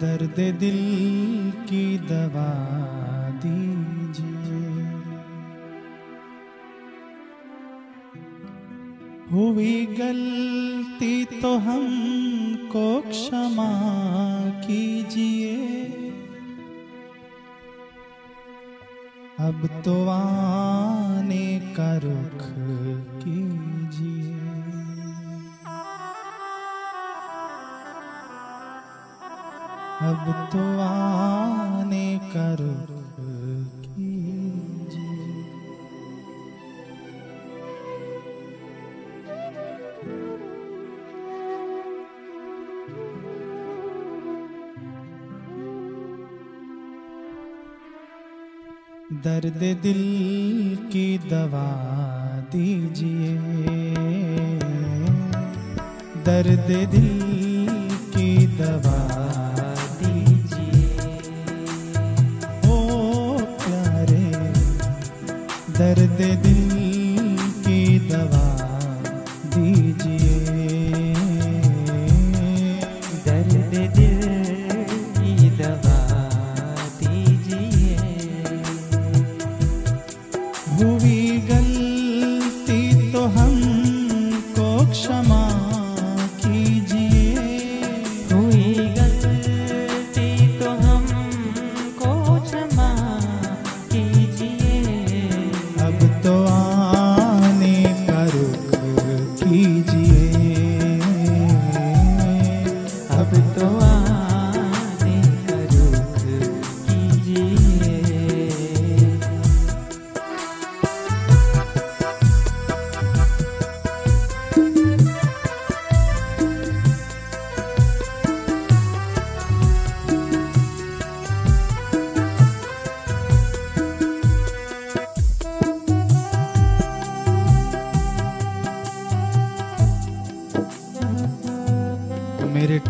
दर्द दिल की दवा दीजिए। हुई गलती तो हमको क्षमा कीजिए। अब तो आने का रुख कीजिए। अब तो आने कर दर्द दिल की दवा दीजिए। दर्द दिल की दवा दर्द दिल की दवा।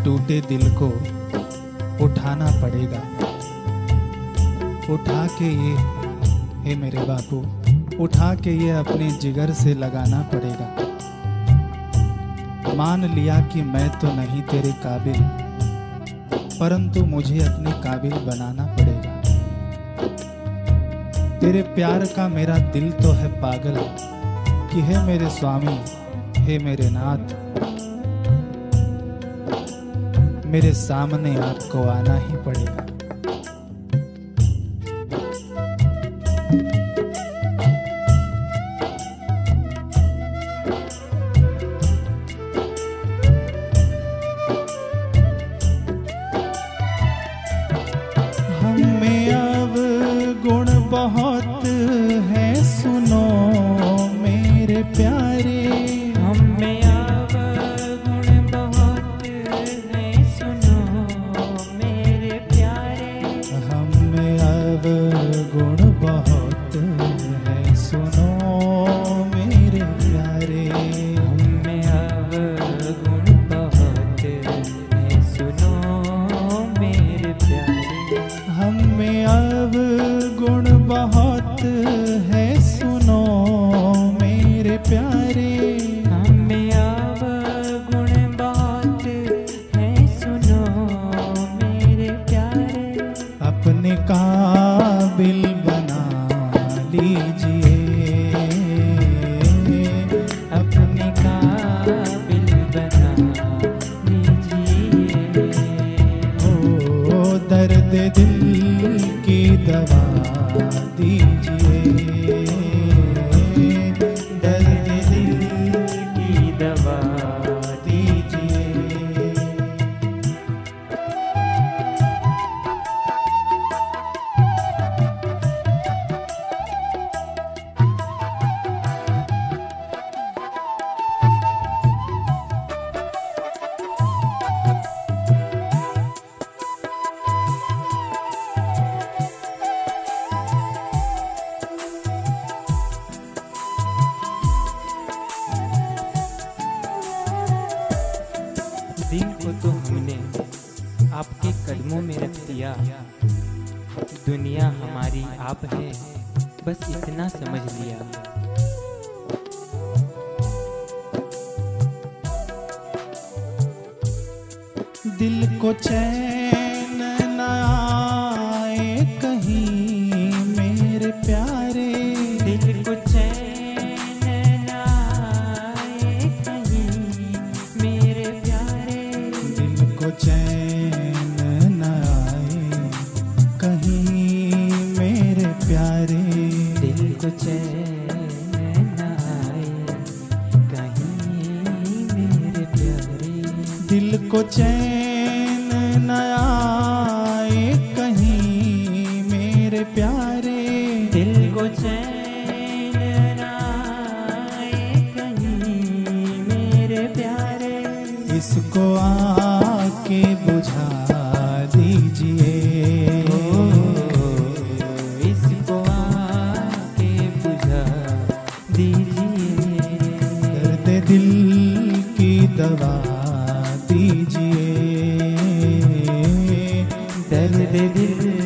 टूटे दिल को उठाना पड़ेगा। उठा के ये, हे मेरे बापू, उठा के ये अपने जिगर से लगाना पड़ेगा। मान लिया कि मैं तो नहीं तेरे काबिल, परंतु मुझे अपने काबिल बनाना पड़ेगा। तेरे प्यार का मेरा दिल तो है पागल, कि हे मेरे स्वामी, हे मेरे नाथ मेरे सामने आपको आना ही पड़ेगा। दिल को तो हमने आपके कदमों में रख दिया। दुनिया हमारी आप है, बस इतना समझ लिया। दिल को चैन को चैन न आए कहीं मेरे प्यारे। दिल को चैन न आए कहीं मेरे प्यारे। इसको आके बुझा दीजिए। इसको आके बुझा दीजिए। दर्द दिल की दवा दीजिए। दर्द दिल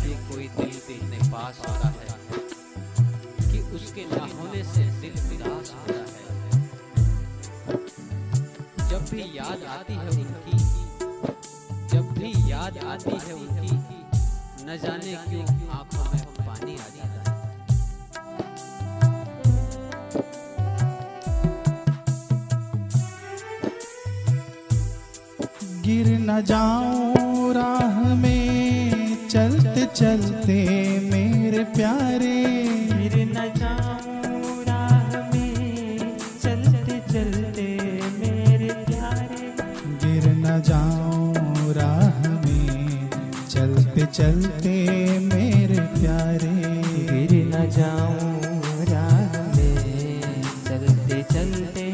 न कोई दिल इतने पास होता है कि उसके ना होने से दिल उदास होता है। जब भी याद आती है उनकी, जब भी याद आती है उनकी, न जाने क्यों आँखों में पानी आ जाता है। गिर न जाऊँ राह में चलते चलते मेरे प्यारे। फिर न जाऊँ राह में चलते चलते मेरे प्यारे। गिर न जाऊँ राह में। चलते चलते मेरे प्यारे। गिर न जाऊँ राह में। चलते चलते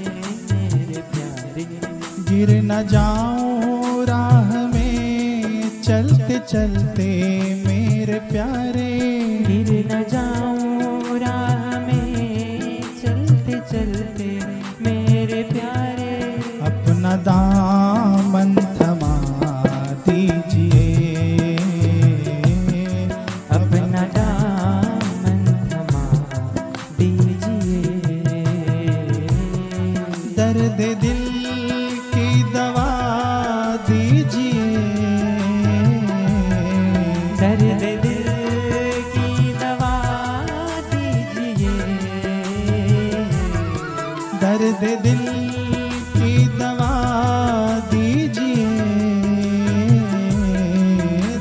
मेरे प्यारे। गिर न जाऊँ राह में। चलते चलते प्यारे गिर न जाऊँ दर्द दिल की दवा दीजिए।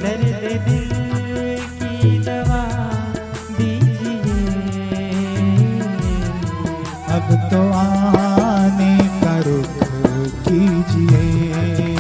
दर्द दिल की दवा दीजिए। अब तो आने का रुख कीजिए।